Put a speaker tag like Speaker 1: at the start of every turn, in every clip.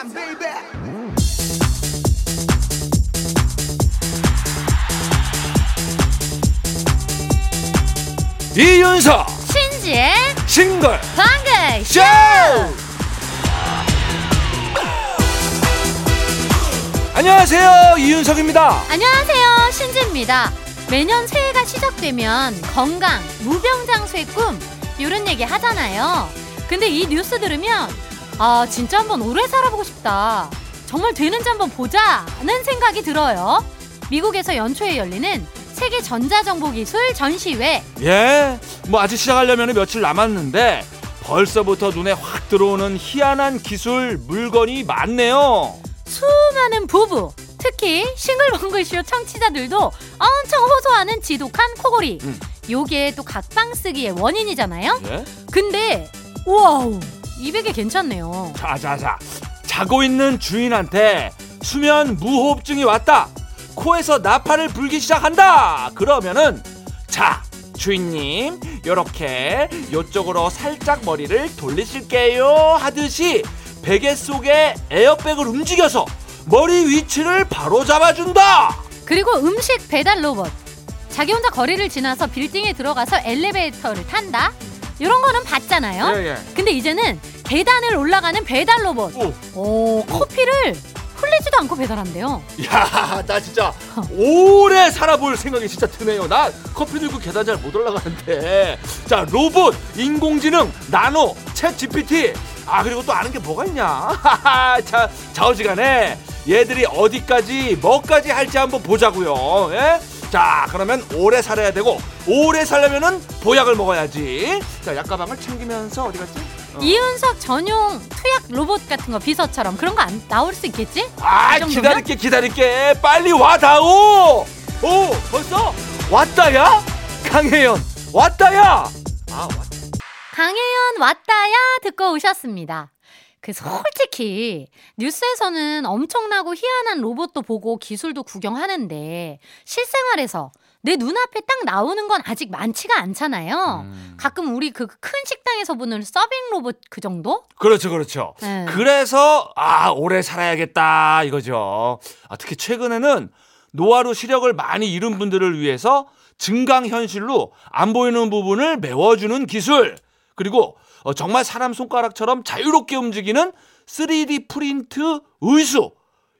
Speaker 1: time, baby.
Speaker 2: 이윤석
Speaker 3: 신지의
Speaker 2: 싱글
Speaker 3: 방글
Speaker 2: 쇼! 안녕하세요 이윤석입니다.
Speaker 3: 안녕하세요 신지입니다 매년 새해가 시작되면 건강 무병장수의 꿈 이런 얘기 하잖아요 근데 이 뉴스 들으면 아 진짜 한번 오래 살아보고 싶다 정말 되는지 한번 보자는 생각이 들어요 미국에서 연초에 열리는 세계 전자정보기술 전시회
Speaker 2: 예, 뭐 아직 시작하려면 며칠 남았는데 벌써부터 눈에 확 들어오는 희한한 기술 물건이 많네요.
Speaker 3: 수많은 부부 특히 싱글벙글쇼 청취자들도 엄청 호소하는 지독한 코골이
Speaker 2: 음.
Speaker 3: 요게 또 각방 쓰기의 원인이잖아요
Speaker 2: 예?
Speaker 3: 근데 우와우 이 베개 괜찮네요.
Speaker 2: 자자자. 자고 있는 주인한테 수면 무호흡증이 왔다. 코에서 나팔을 불기 시작한다. 그러면은 자 주인님 요렇게 요쪽으로 살짝 머리를 돌리실게요 하듯이 베개 속에 에어백을 움직여서 머리 위치를 바로 잡아준다.
Speaker 3: 그리고 음식 배달 로봇. 자기 혼자 거리를 지나서 빌딩에 들어가서 엘리베이터를 탄다 이런 거는 봤잖아요
Speaker 2: 예, 예.
Speaker 3: 근데 이제는 계단을 올라가는 배달 로봇
Speaker 2: 오.
Speaker 3: 오 커피를 흘리지도 않고 배달한대요
Speaker 2: 야, 나 진짜 오래 살아볼 생각이 진짜 드네요. 나 커피 들고 계단 잘 못 올라가는데. 자, 로봇, 인공지능, 나노, 챗 GPT. 아, 그리고 또 아는 게 뭐가 있냐? 자, 좌우지간에 얘들이 어디까지, 뭐까지 할지 한번 보자고요. 예? 자, 그러면 오래 살아야 되고, 오래 살려면은 보약을 먹어야지. 자, 약가방을 챙기면서 어디 갔지? 어.
Speaker 3: 이윤석 전용 투약 로봇 같은 거 비서처럼 그런 거 안 나올 수 있겠지? 아이 정도면?
Speaker 2: 기다릴게 기다릴게 빨리 와다오 오 벌써 왔다야 강혜연 왔다야 아 왔.
Speaker 3: 강혜연 왔다야 듣고 오셨습니다. 그 솔직히 뉴스에서는 엄청나고 희한한 로봇도 보고 기술도 구경하는데 실생활에서 내 눈앞에 딱 나오는 건 아직 많지가 않잖아요.
Speaker 2: 음.
Speaker 3: 가끔 우리 그 큰 식당에서 보는 서빙 로봇 그 정도?
Speaker 2: 그렇죠 그렇죠
Speaker 3: 네.
Speaker 2: 그래서 아 오래 살아야겠다 이거죠 아, 특히 최근에는 노화로 시력을 많이 잃은 분들을 위해서 증강 현실로 안 보이는 부분을 메워주는 기술 그리고 어, 정말 사람 손가락처럼 자유롭게 움직이는 3D 프린트 의수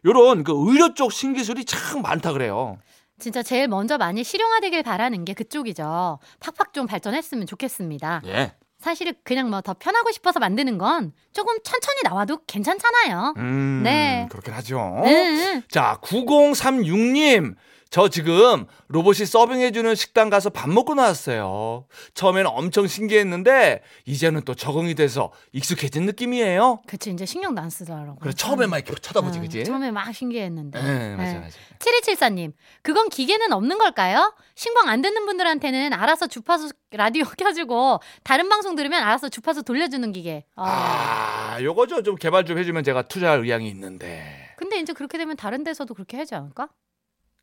Speaker 2: 요런 그 의료 쪽 신기술이 참 많다 그래요.
Speaker 3: 진짜 제일 먼저 많이 실용화되길 바라는 게 그쪽이죠. 팍팍 좀 발전했으면 좋겠습니다.
Speaker 2: 예.
Speaker 3: 사실 그냥 뭐 더 편하고 싶어서 만드는 건 조금 천천히 나와도 괜찮잖아요.
Speaker 2: 음,
Speaker 3: 네.
Speaker 2: 그렇긴 하죠.
Speaker 3: 응.
Speaker 2: 자, 9036님. 저 지금 로봇이 서빙해주는 식당 가서 밥 먹고 나왔어요. 처음에는 엄청 신기했는데, 이제는 또 적응이 돼서 익숙해진 느낌이에요.
Speaker 3: 그치 이제 신경도 안 쓰더라고.
Speaker 2: 그래, 처음에만 이렇게 쳐다보지,
Speaker 3: 응,
Speaker 2: 그지?
Speaker 3: 처음에 막 신기했는데.
Speaker 2: 네, 맞아,
Speaker 3: 네.
Speaker 2: 맞아.
Speaker 3: 7274님, 그건 기계는 없는 걸까요? 신방 안 듣는 분들한테는 알아서 주파수 라디오 켜주고 다른 방송 들으면 알아서 주파수 돌려주는 기계. 어.
Speaker 2: 아, 요거 저좀 개발 좀 해주면 제가 투자할 의향이 있는데.
Speaker 3: 근데 이제 그렇게 되면 다른 데서도 그렇게 하지 않을까?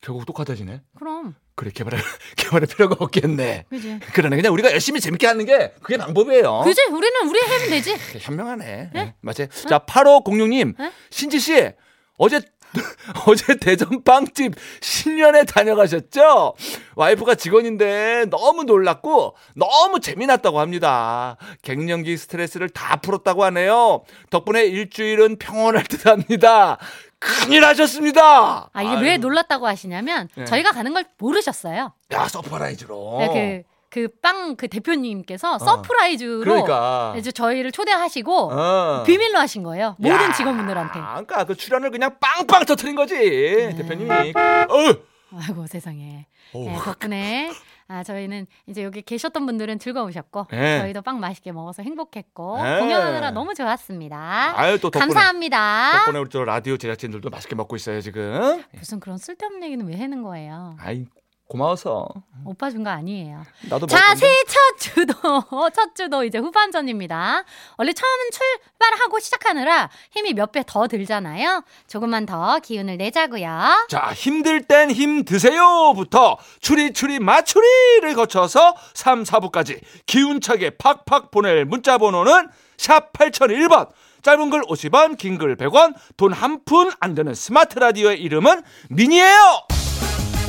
Speaker 2: 결국 똑같아지네.
Speaker 3: 그럼,
Speaker 2: 그래, 개발할, 개발할 필요가 없겠네.
Speaker 3: 그지.
Speaker 2: 그러네. 그냥 우리가 열심히 재밌게 하는 게 그게 방법이에요.
Speaker 3: 그지? 우리는 우리 하면 되지.
Speaker 2: 현명하네.
Speaker 3: 네?
Speaker 2: 네? 맞아요. 자, 8506님.
Speaker 3: 네?
Speaker 2: 신지 씨. 어제 어제 대전 빵집 신년에 다녀가셨죠? 와이프가 직원인데 너무 놀랐고 너무 재미났다고 합니다. 갱년기 스트레스를 다 풀었다고 하네요. 덕분에 일주일은 평온할 듯 합니다. 큰일 하셨습니다.
Speaker 3: 아, 이게 왜
Speaker 2: 아이고.
Speaker 3: 놀랐다고 하시냐면
Speaker 2: 네.
Speaker 3: 저희가 가는 걸 모르셨어요.
Speaker 2: 야 surprise로.
Speaker 3: 그, 그빵그 대표님께서 surprise로
Speaker 2: 어. 그러니까.
Speaker 3: 이제 저희를 초대하시고
Speaker 2: 어.
Speaker 3: 비밀로 하신 거예요. 모든
Speaker 2: 야,
Speaker 3: 직원분들한테.
Speaker 2: 그러니까 그 출연을 그냥 빵빵 터트린 거지 대표님이. 어.
Speaker 3: 아이고 세상에. 네, 덕분에 아, 저희는 이제 여기 계셨던 분들은 즐거우셨고
Speaker 2: 네.
Speaker 3: 저희도 빵 맛있게 먹어서 행복했고
Speaker 2: 네.
Speaker 3: 공연하느라 너무 좋았습니다.
Speaker 2: 아유 또 덕분에
Speaker 3: 감사합니다.
Speaker 2: 덕분에 우리 저 라디오 제작진들도 맛있게 먹고 있어요 지금.
Speaker 3: 무슨 그런 쓸데없는 얘기는 왜 하는 거예요?
Speaker 2: 아이 고마워서.
Speaker 3: 오빠 준 거 아니에요.
Speaker 2: 나도
Speaker 3: 자,
Speaker 2: 먹을 건데.
Speaker 3: 새해 첫 주도, 첫 주도 이제 후반전입니다. 원래 처음은 출발하고 시작하느라 힘이 몇 배 더 들잖아요. 조금만 더 기운을 내자고요.
Speaker 2: 자, 힘들 땐 힘 드세요부터 추리 추리 맞추리를 거쳐서 3, 4부까지 기운차게 팍팍 보낼 문자 번호는 샵 8001번. 짧은 글 50원, 긴 글 100원, 돈 한 푼안 드는 스마트 라디오의 이름은 미니예요.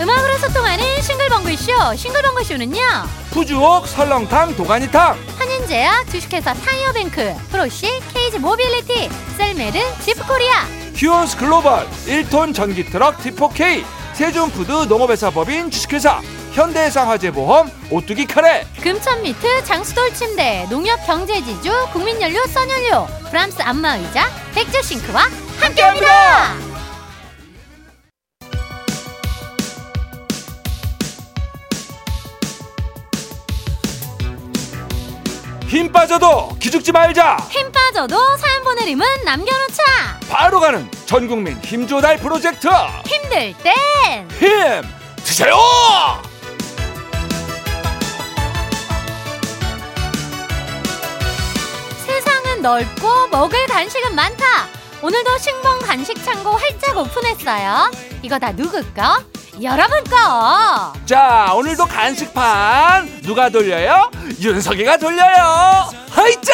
Speaker 3: 음악으로 소통하는 싱글벙글쇼. 싱글벙글쇼는요.
Speaker 2: 푸주옥, 설렁탕, 도가니탕.
Speaker 3: 한인제약, 주식회사 타이어뱅크, 프로시, 케이지 모빌리티, 셀메르, 지프코리아.
Speaker 2: 휴온스 글로벌, 1톤 전기 트럭 T4K, 세준푸드 농업회사 법인 주식회사, 현대해상 화재보험, 오뚜기 카레,
Speaker 3: 금천미트, 장수돌 침대, 농협 경제지주, 국민연료, 써연료, 프랑스 안마의자, 백조싱크와 함께합니다.
Speaker 2: 힘 빠져도 기죽지 말자.
Speaker 3: 힘 빠져도 사연 보내림은 남겨놓자.
Speaker 2: 바로 가는 전국민 힘조달 프로젝트
Speaker 3: 힘들 땐
Speaker 2: 힘 드세요.
Speaker 3: 세상은 넓고 먹을 간식은 많다. 오늘도 신봉 간식 창고 활짝 오픈했어요. 이거 다 누구 거? 여러분 거.
Speaker 2: 자 오늘도 간식판 누가 돌려요? 윤석이가 돌려요. 하이자.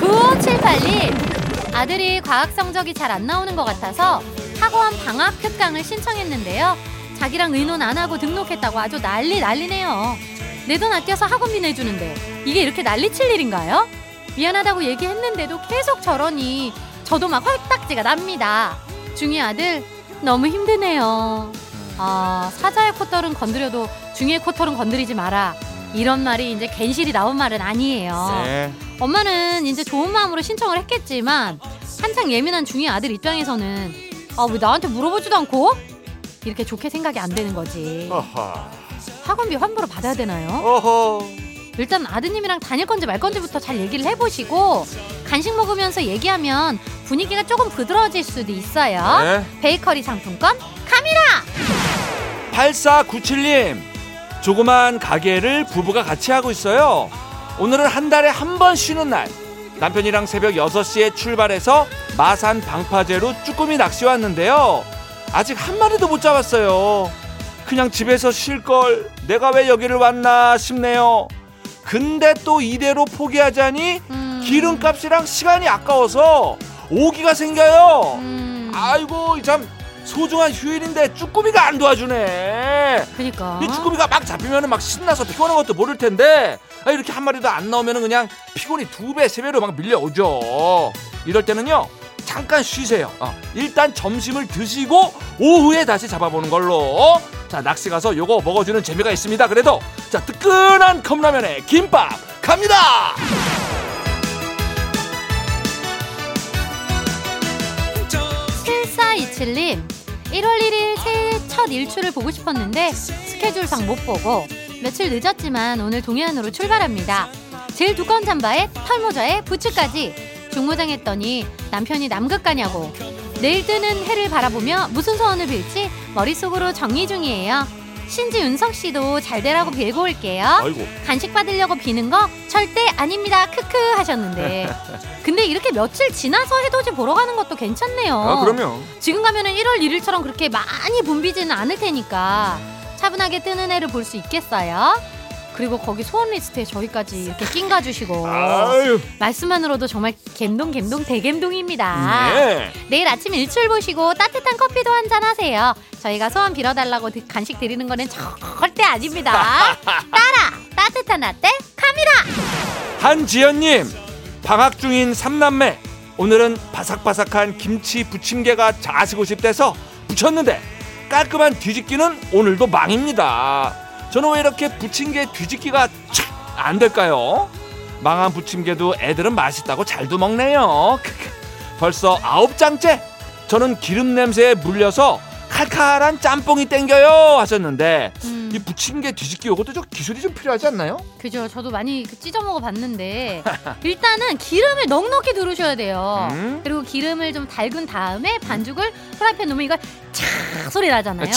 Speaker 3: 9578님 아들이 과학 성적이 잘 안 나오는 것 같아서 학원 방학 특강을 신청했는데요. 자기랑 의논 안 하고 등록했다고 아주 난리 난리네요. 내 돈 아껴서 학원비 내주는데 이게 이렇게 난리칠 일인가요? 미안하다고 얘기했는데도 계속 저러니 저도 막 헐딱지가 납니다. 중이 아들 너무 힘드네요. 아 사자의 코털은 건드려도 중이의 코털은 건드리지 마라. 이런 말이 이제 괜시리 나온 말은 아니에요.
Speaker 2: 네.
Speaker 3: 엄마는 이제 좋은 마음으로 신청을 했겠지만 한창 예민한 중이 아들 입장에서는 아 왜 나한테 물어보지도 않고 이렇게 좋게 생각이 안 되는 거지
Speaker 2: 어허.
Speaker 3: 학원비 환불을 받아야 되나요?
Speaker 2: 어허.
Speaker 3: 일단 아드님이랑 다닐 건지 말 건지부터 잘 얘기를 해보시고 간식 먹으면서 얘기하면 분위기가 조금 부드러워질 수도 있어요
Speaker 2: 네.
Speaker 3: 베이커리 상품권
Speaker 2: 8497님 조그만 가게를 부부가 같이 하고 있어요. 오늘은 한 달에 한 번 쉬는 날. 남편이랑 새벽 6시에 출발해서 마산 방파제로 쭈꾸미 낚시 왔는데요. 아직 한 마리도 못 잡았어요. 그냥 집에서 쉴 걸 내가 왜 여기를 왔나 싶네요. 근데 또 이대로 포기하자니
Speaker 3: 음,
Speaker 2: 기름값이랑 시간이 아까워서 오기가 생겨요.
Speaker 3: 음,
Speaker 2: 아이고 참 소중한 휴일인데 쭈꾸미가 안 도와주네.
Speaker 3: 그니까
Speaker 2: 이 쭈꾸미가 막 잡히면은 막 신나서 피곤한 것도 모를 텐데 아, 이렇게 한 마리도 안 나오면은 그냥 피곤이 두 배, 세 배로 막 밀려오죠. 이럴 때는요. 잠깐 쉬세요. 어, 일단 점심을 드시고 오후에 다시 잡아보는 걸로. 자 낚시 가서 요거 먹어주는 재미가 있습니다. 그래도 자 뜨끈한 컵라면에 김밥 갑니다.
Speaker 3: 7427님 1월 1일 새해 첫 일출을 보고 싶었는데 스케줄상 못 보고 며칠 늦었지만 오늘 동해안으로 출발합니다. 제일 두꺼운 잠바에 털모자에 부츠까지 중무장했더니 남편이 남극 가냐고 내일 뜨는 해를 바라보며 무슨 소원을 빌지 머릿속으로 정리 중이에요. 신지 윤석 씨도 잘 되라고 빌고 올게요.
Speaker 2: 아이고
Speaker 3: 간식 받으려고 비는 거 절대 아닙니다. 크크 하셨는데. 근데 이렇게 며칠 지나서 해돋이 보러 가는 것도 괜찮네요.
Speaker 2: 아 그럼요.
Speaker 3: 지금 가면은 1월 1일처럼 그렇게 많이 붐비지는 않을 테니까 차분하게 뜨는 해를 볼 수 있겠어요. 그리고 거기 소원 리스트에 저희까지 이렇게 낑가 주시고
Speaker 2: 아유
Speaker 3: 말씀만으로도 정말 갬동 갬동 대갬동입니다.
Speaker 2: 네.
Speaker 3: 내일 아침 일출 보시고 따뜻한 커피도 한 잔 하세요. 저희가 소원 빌어달라고 드- 간식 드리는 거는 절대 아닙니다. 따라 따뜻한 라떼 카미라.
Speaker 2: 한지연님 방학 중인 삼남매 오늘은 바삭바삭한 김치 부침개가 자시고 싶대서 부쳤는데 깔끔한 뒤집기는 오늘도 망입니다 저는 왜 이렇게 부침개 뒤집기가 촥안 될까요? 망한 부침개도 애들은 맛있다고 잘도 먹네요. 벌써 아홉 장째 저는 기름 냄새에 물려서 칼칼한 짬뽕이 땡겨요 하셨는데
Speaker 3: 음.
Speaker 2: 이 부침개 뒤집기 요것도 좀 기술이 좀 필요하지 않나요?
Speaker 3: 그죠. 저도 많이 그 찢어 먹어 봤는데 일단은 기름을 넉넉히 두르셔야 돼요.
Speaker 2: 음?
Speaker 3: 그리고 기름을 좀 달군 다음에 반죽을 프라이팬 놓으면 이걸 착딱 소리 나잖아요.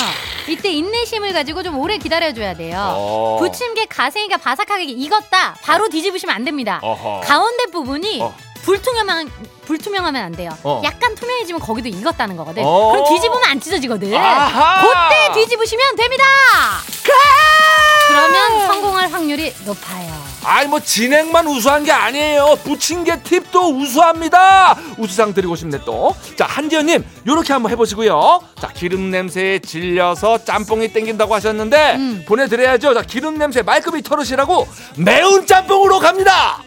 Speaker 3: 이때 인내심을 가지고 좀 오래 기다려줘야 돼요.
Speaker 2: 어.
Speaker 3: 부침개 가생이가 바삭하게 익었다. 바로 뒤집으시면 안 됩니다.
Speaker 2: 어허.
Speaker 3: 가운데 부분이
Speaker 2: 어.
Speaker 3: 불투명한 불투명하면 안 돼요.
Speaker 2: 어.
Speaker 3: 약간 투명해지면 거기도 익었다는 거거든.
Speaker 2: 어.
Speaker 3: 그럼 뒤집으면 안 찢어지거든.
Speaker 2: 아하.
Speaker 3: 그때 뒤집으시면 됩니다. 그러면 성공할 확률이 높아요.
Speaker 2: 아이 뭐 진행만 우수한 게 아니에요. 부침개 팁도 우수합니다. 우수상 드리고 싶네 또. 자 한지연님 요렇게 한번 해보시고요. 자 기름 냄새에 질려서 짬뽕이 땡긴다고 하셨는데
Speaker 3: 음.
Speaker 2: 보내드려야죠. 자 기름 냄새 말끔히 털으시라고 매운 짬뽕으로 갑니다.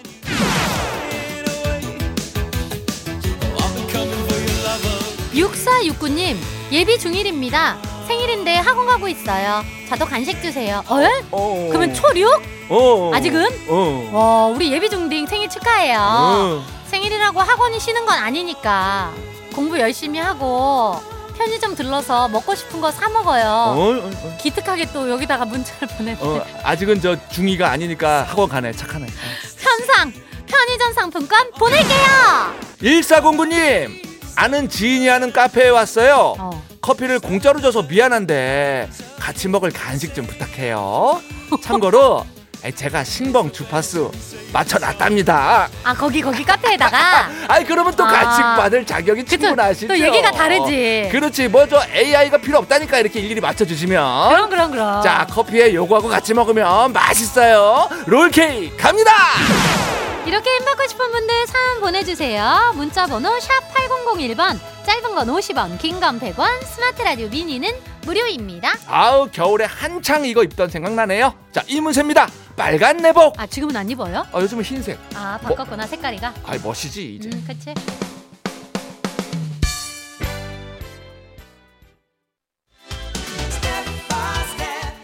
Speaker 3: 6469님 예비 중일입니다. 생일인데 학원 가고 있어요. 저도 간식 주세요. 어?
Speaker 2: 어.
Speaker 3: 그러면 초육?
Speaker 2: 어.
Speaker 3: 아직은?
Speaker 2: 어.
Speaker 3: 와 우리 예비 중딩 생일 축하해요.
Speaker 2: 어.
Speaker 3: 생일이라고 학원이 쉬는 건 아니니까 공부 열심히 하고 편의점 들러서 먹고 싶은 거 사 먹어요.
Speaker 2: 어, 어, 어.
Speaker 3: 기특하게 또 여기다가 문자를 보내.
Speaker 2: 어, 아직은 저 중이가 아니니까 학원 가네 착하네.
Speaker 3: 현상 편의점 상품권 보낼게요.
Speaker 2: 1409님 아는 지인이 하는 카페에 왔어요.
Speaker 3: 어.
Speaker 2: 커피를 공짜로 줘서 미안한데 같이 먹을 간식 좀 부탁해요. 참고로 제가 신봉 주파수 맞춰놨답니다.
Speaker 3: 아 거기 거기 카페에다가
Speaker 2: 아이 그러면 또
Speaker 3: 아.
Speaker 2: 간식 받을 자격이 충분하시죠.
Speaker 3: 또 얘기가 다르지.
Speaker 2: 그렇지 뭐 저 AI가 필요 없다니까 이렇게 일일이 맞춰주시면.
Speaker 3: 그럼 그럼 그럼.
Speaker 2: 자 커피에 요거하고 같이 먹으면 맛있어요. 롤케이크 갑니다.
Speaker 3: 이렇게 힘 받고 싶은 분들 사연 보내주세요. 문자 번호 샵 #8001번 짧은 건 50원, 긴 건 100원. 스마트 라디오 미니는 무료입니다.
Speaker 2: 아우 겨울에 한창 이거 입던 생각나네요. 자 이문세입니다. 빨간 내복.
Speaker 3: 아 지금은 안 입어요?
Speaker 2: 아 요즘은 흰색.
Speaker 3: 아 바꿨구나 색깔이가.
Speaker 2: 아이 멋이지 이제.
Speaker 3: 음 그치.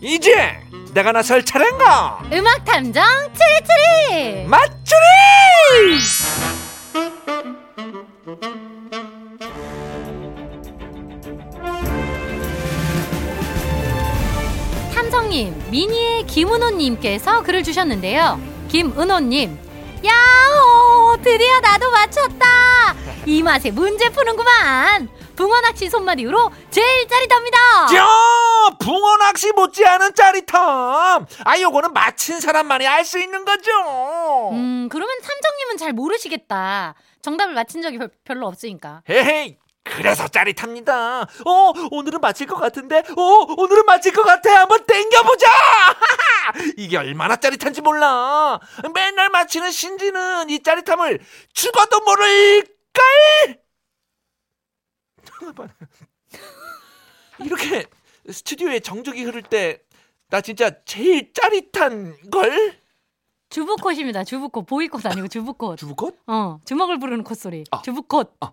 Speaker 2: 이제 내가 나설 차례인가?
Speaker 3: 음악 탐정 추리추리.
Speaker 2: 맞추리!
Speaker 3: 탐정님, 미니의 김은호님께서 글을 주셨는데요. 김은호님, 야호! 드디어 나도 맞췄다! 이 맛에 문제 푸는구만! 붕어 낚시 손마디로 제일 짜릿합니다!
Speaker 2: 야, 붕어 낚시 못지않은 짜릿함. 아, 요거는 맞힌 사람만이 알 수 있는 거죠.
Speaker 3: 음, 그러면 탐정님은 잘 모르시겠다. 정답을 맞힌 적이 별, 별로 없으니까.
Speaker 2: 헤헤이. 그래서 짜릿합니다. 어, 오늘은 맞힐 것 같은데, 어, 오늘은 맞힐 것 같아. 한번 땡겨보자! 이게 얼마나 짜릿한지 몰라. 맨날 맞히는 신지는 이 짜릿함을 죽어도 모를걸? 잠깐만. 이렇게 스튜디오에 정적이 흐를 때, 나 진짜 제일 짜릿한 걸?
Speaker 3: 주부꽃입니다. 주부꽃. 보이꽃 아니고 주부꽃.
Speaker 2: 주부컷?
Speaker 3: 어, 주먹을 부르는 콧소리.
Speaker 2: 아.
Speaker 3: 주부꽃.
Speaker 2: 아.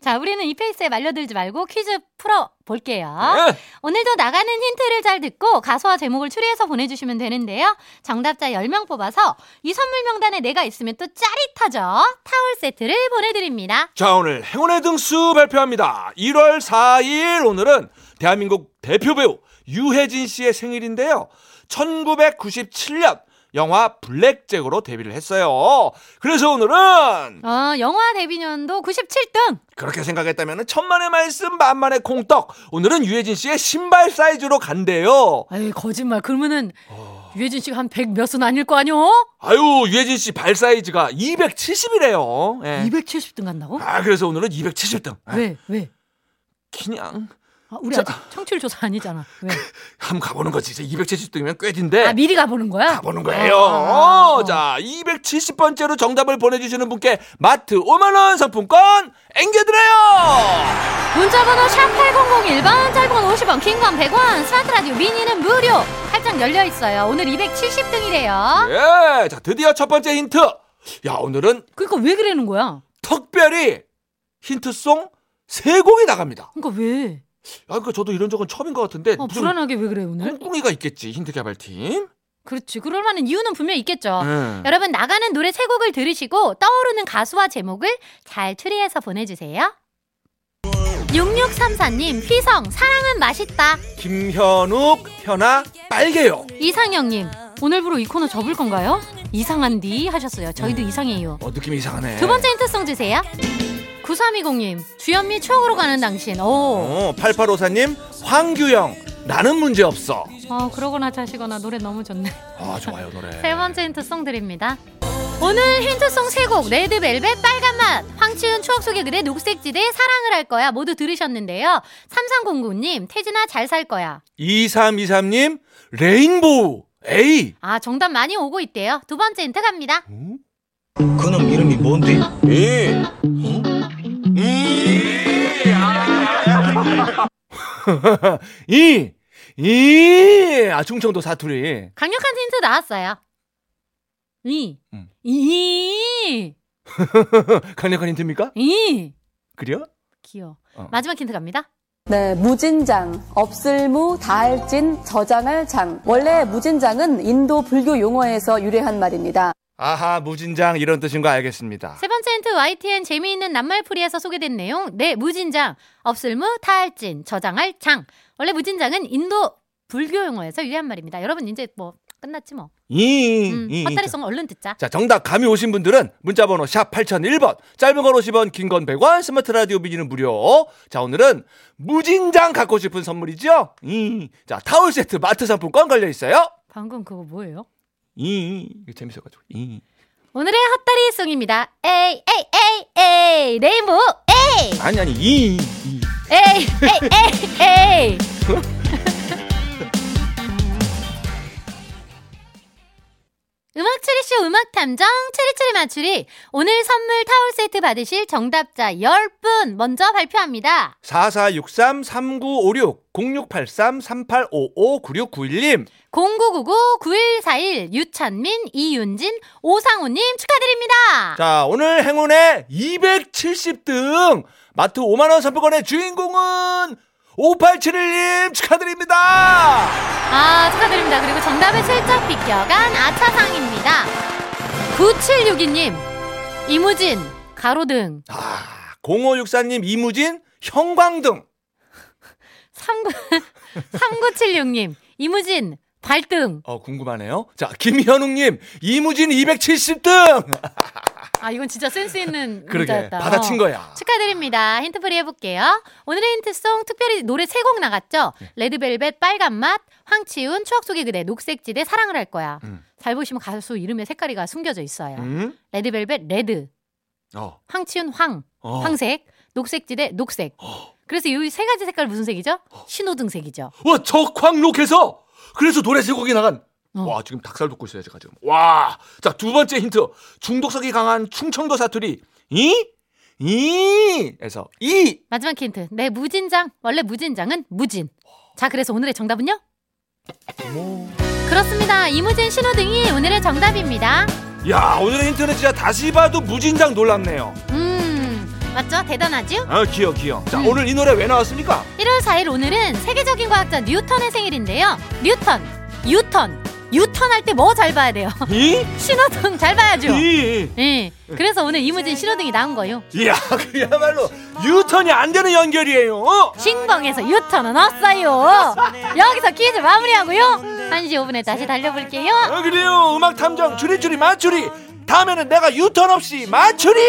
Speaker 3: 자, 우리는 이 페이스에 말려들지 말고 퀴즈 풀어 볼게요.
Speaker 2: 네.
Speaker 3: 오늘도 나가는 힌트를 잘 듣고 가수와 제목을 추리해서 보내주시면 되는데요. 정답자 10명 뽑아서 이 선물 명단에 내가 있으면 또 짜릿하죠? 타월 세트를 보내드립니다.
Speaker 2: 자 오늘 행운의 등수 발표합니다. 1월 4일 오늘은 대한민국 대표 배우 유해진 씨의 생일인데요. 1997년 영화 블랙잭으로 데뷔를 했어요. 그래서 오늘은
Speaker 3: 어, 영화 데뷔년도 97등!
Speaker 2: 그렇게 생각했다면 천만의 말씀 만만의 콩떡. 오늘은 유해진 씨의 신발 사이즈로 간대요.
Speaker 3: 에이, 거짓말. 그러면은 유해진 씨가 한 100 몇은 아닐 거 아니요?
Speaker 2: 아유 유해진 씨 발 사이즈가 270이래요. 예.
Speaker 3: 270등 간다고?
Speaker 2: 아 그래서 오늘은 270등.
Speaker 3: 왜? 왜?
Speaker 2: 그냥
Speaker 3: 아, 우리
Speaker 2: 자.
Speaker 3: 아직 청취율 조사 아니잖아. 왜?
Speaker 2: 한번 가보는 거지. 이제 270등이면 꽤 딘데.
Speaker 3: 아, 미리 가보는 거야?
Speaker 2: 가보는 거예요.
Speaker 3: 아, 아, 아, 어.
Speaker 2: 자, 270번째로 정답을 보내주시는 분께 마트 5만원 상품권 앵겨드려요!
Speaker 3: 문자번호 샵8001번, 짧은 건 50원, 긴 건 100원, 스마트 라디오 미니는 무료! 활짝 열려 있어요. 오늘 270등이래요.
Speaker 2: 예, 자, 드디어 첫 번째 힌트. 야, 오늘은
Speaker 3: 그러니까 왜 그러는 거야?
Speaker 2: 특별히 힌트송 세 곡이 나갑니다.
Speaker 3: 그러니까 왜?
Speaker 2: 아, 그 저도 이런 적은 처음인 것 같은데
Speaker 3: 어, 불안하게 왜 그래 오늘?
Speaker 2: 꿍꿍이가 있겠지 힌트 개발팀.
Speaker 3: 그렇지. 그럴 만한 이유는 분명 있겠죠.
Speaker 2: 음.
Speaker 3: 여러분 나가는 노래 세 곡을 들으시고 떠오르는 가수와 제목을 잘 추리해서 보내주세요. 6634님 휘성 사랑은 맛있다.
Speaker 2: 김현욱, 현아, 빨개요.
Speaker 3: 이상영님 오늘부로 이 코너 접을 건가요? 이상한디 하셨어요. 저희도 이상해요.
Speaker 2: 어, 느낌이 이상하네.
Speaker 3: 두 번째 힌트송 주세요. 9320님 주현미 추억으로 가는 당신. 오.
Speaker 2: 어, 8854님, 황규영, 나는 문제 없어.
Speaker 3: 어 그러거나 자시거나 노래 너무 좋네.
Speaker 2: 아, 좋아요, 노래.
Speaker 3: 세 번째 힌트송 드립니다. 오늘 힌트송 세 곡 레드벨벳 빨간맛 황치훈 추억 속의 그대 녹색지대 사랑을 할 거야 모두 들으셨는데요. 3309님 태진아 잘 살 거야.
Speaker 2: 2323님, 레인보우, 에이.
Speaker 3: 아 정답 많이 오고 있대요. 두 번째 힌트 갑니다.
Speaker 1: 그놈 이름이 뭔데?
Speaker 2: 이. 이. 이. 아, 충청도 사투리.
Speaker 3: 강력한 힌트 나왔어요. 이.
Speaker 2: 음.
Speaker 3: 이.
Speaker 2: 강력한 힌트입니까?
Speaker 3: 이.
Speaker 2: 그래요?
Speaker 3: 귀여워.
Speaker 2: 어.
Speaker 3: 마지막 힌트 갑니다.
Speaker 4: 네, 무진장, 없을무, 다할진, 저장할 장. 원래 무진장은 인도 불교 용어에서 유래한 말입니다.
Speaker 2: 아하, 무진장 이런 뜻인 거 알겠습니다.
Speaker 3: 세 번째 힌트 YTN 재미있는 낱말풀이에서 소개된 내용. 네, 무진장, 없을무, 타할진, 저장할 장. 원래 무진장은 인도 불교 용어에서 유래한 말입니다. 여러분 이제 뭐 끝났지 뭐.
Speaker 2: 이.
Speaker 3: 음,
Speaker 2: 이.
Speaker 3: 헛다리송 얼른 듣자.
Speaker 2: 자, 정답 감이 오신 분들은 문자번호 샵 8001번, 짧은 건 50원, 긴 건 100원, 스마트 라디오 미니는 무료. 자, 오늘은 무진장 갖고 싶은 선물이죠? 이. 자, 타월 세트 마트 상품권 걸려 있어요.
Speaker 3: 방금 그거 뭐예요?
Speaker 2: 이. 재밌어가지고. 이.
Speaker 3: 오늘의 헛다리 song입니다. A A A A 레인보우 A
Speaker 2: 아니, 아니, 이. 이.
Speaker 3: A A A A 음악 추리쇼 음악 탐정 추리추리 맞추리 오늘 선물 타월 세트 받으실 정답자 10분 먼저 발표합니다.
Speaker 2: 4463-3956, 0683-3855-9691님.
Speaker 3: 0999-9141 유찬민 이윤진 오상우님 축하드립니다.
Speaker 2: 자, 오늘 행운의 270등 마트 5만원 상품권의 주인공은 5871님 축하드립니다!
Speaker 3: 아, 축하드립니다. 그리고 정답을 슬쩍 비껴간 아차상입니다. 9762님, 이무진, 가로등,
Speaker 2: 아, 0564님 이무진 형광등.
Speaker 3: 39, 3976님, 이무진, 발등.
Speaker 2: 어, 궁금하네요. 자, 김현웅님 이무진 270등.
Speaker 3: 아, 이건 진짜 센스 있는
Speaker 2: 그러게,
Speaker 3: 문자였다.
Speaker 2: 받아친
Speaker 3: 어.
Speaker 2: 거야.
Speaker 3: 축하드립니다. 힌트풀이 해볼게요. 오늘의 힌트송 특별히 노래 세 곡 나갔죠?
Speaker 2: 네.
Speaker 3: 레드벨벳 빨간 맛, 황치훈 추억 속의 그대, 녹색지대 사랑을 할 거야.
Speaker 2: 음.
Speaker 3: 잘 보시면 가수 이름의 색깔이가 숨겨져 있어요.
Speaker 2: 음?
Speaker 3: 레드벨벳 레드,
Speaker 2: 어.
Speaker 3: 황치훈 황,
Speaker 2: 어.
Speaker 3: 황색, 녹색지대 녹색. 그래서 이 세 가지 색깔 무슨 색이죠? 신호등색이죠.
Speaker 2: 와, 적황록해서 그래서 노래 세 곡이 나간.
Speaker 3: 어.
Speaker 2: 와, 지금 닭살 돋고 있어요, 제가 지금. 와. 자, 두 번째 힌트. 중독성이 강한 충청도 사투리. 이? 이. 에서 이.
Speaker 3: 마지막 힌트. 네, 무진장. 원래 무진장은 무진. 자, 그래서 오늘의 정답은요? 그렇습니다. 이무진 신호등이 오늘의 정답입니다.
Speaker 2: 야, 오늘의 힌트는 진짜 다시 봐도 무진장 놀랍네요.
Speaker 3: 음, 맞죠? 대단하죠?
Speaker 2: 아, 귀여워, 귀여워. 자,
Speaker 3: 음.
Speaker 2: 오늘 이 노래 왜 나왔습니까?
Speaker 3: 1월 4일 오늘은 세계적인 과학자 뉴턴의 생일인데요. 뉴턴, 유턴, 유턴 할 때 뭐 잘 봐야 돼요?
Speaker 2: 이?
Speaker 3: 신호등 잘 봐야죠.
Speaker 2: 이.
Speaker 3: 예. 그래서 오늘 이무진 신호등이 나온 거요.
Speaker 2: 이야, 그야말로 유턴이 안 되는 연결이에요. 어?
Speaker 3: 신봉에서 유턴은 없어요. 여기서 퀴즈 마무리하고요. 1시 5분에 다시 달려볼게요.
Speaker 2: 아, 그래요. 음악 탐정 줄이줄이 맞추리. 다음에는 내가 유턴 없이 맞추리.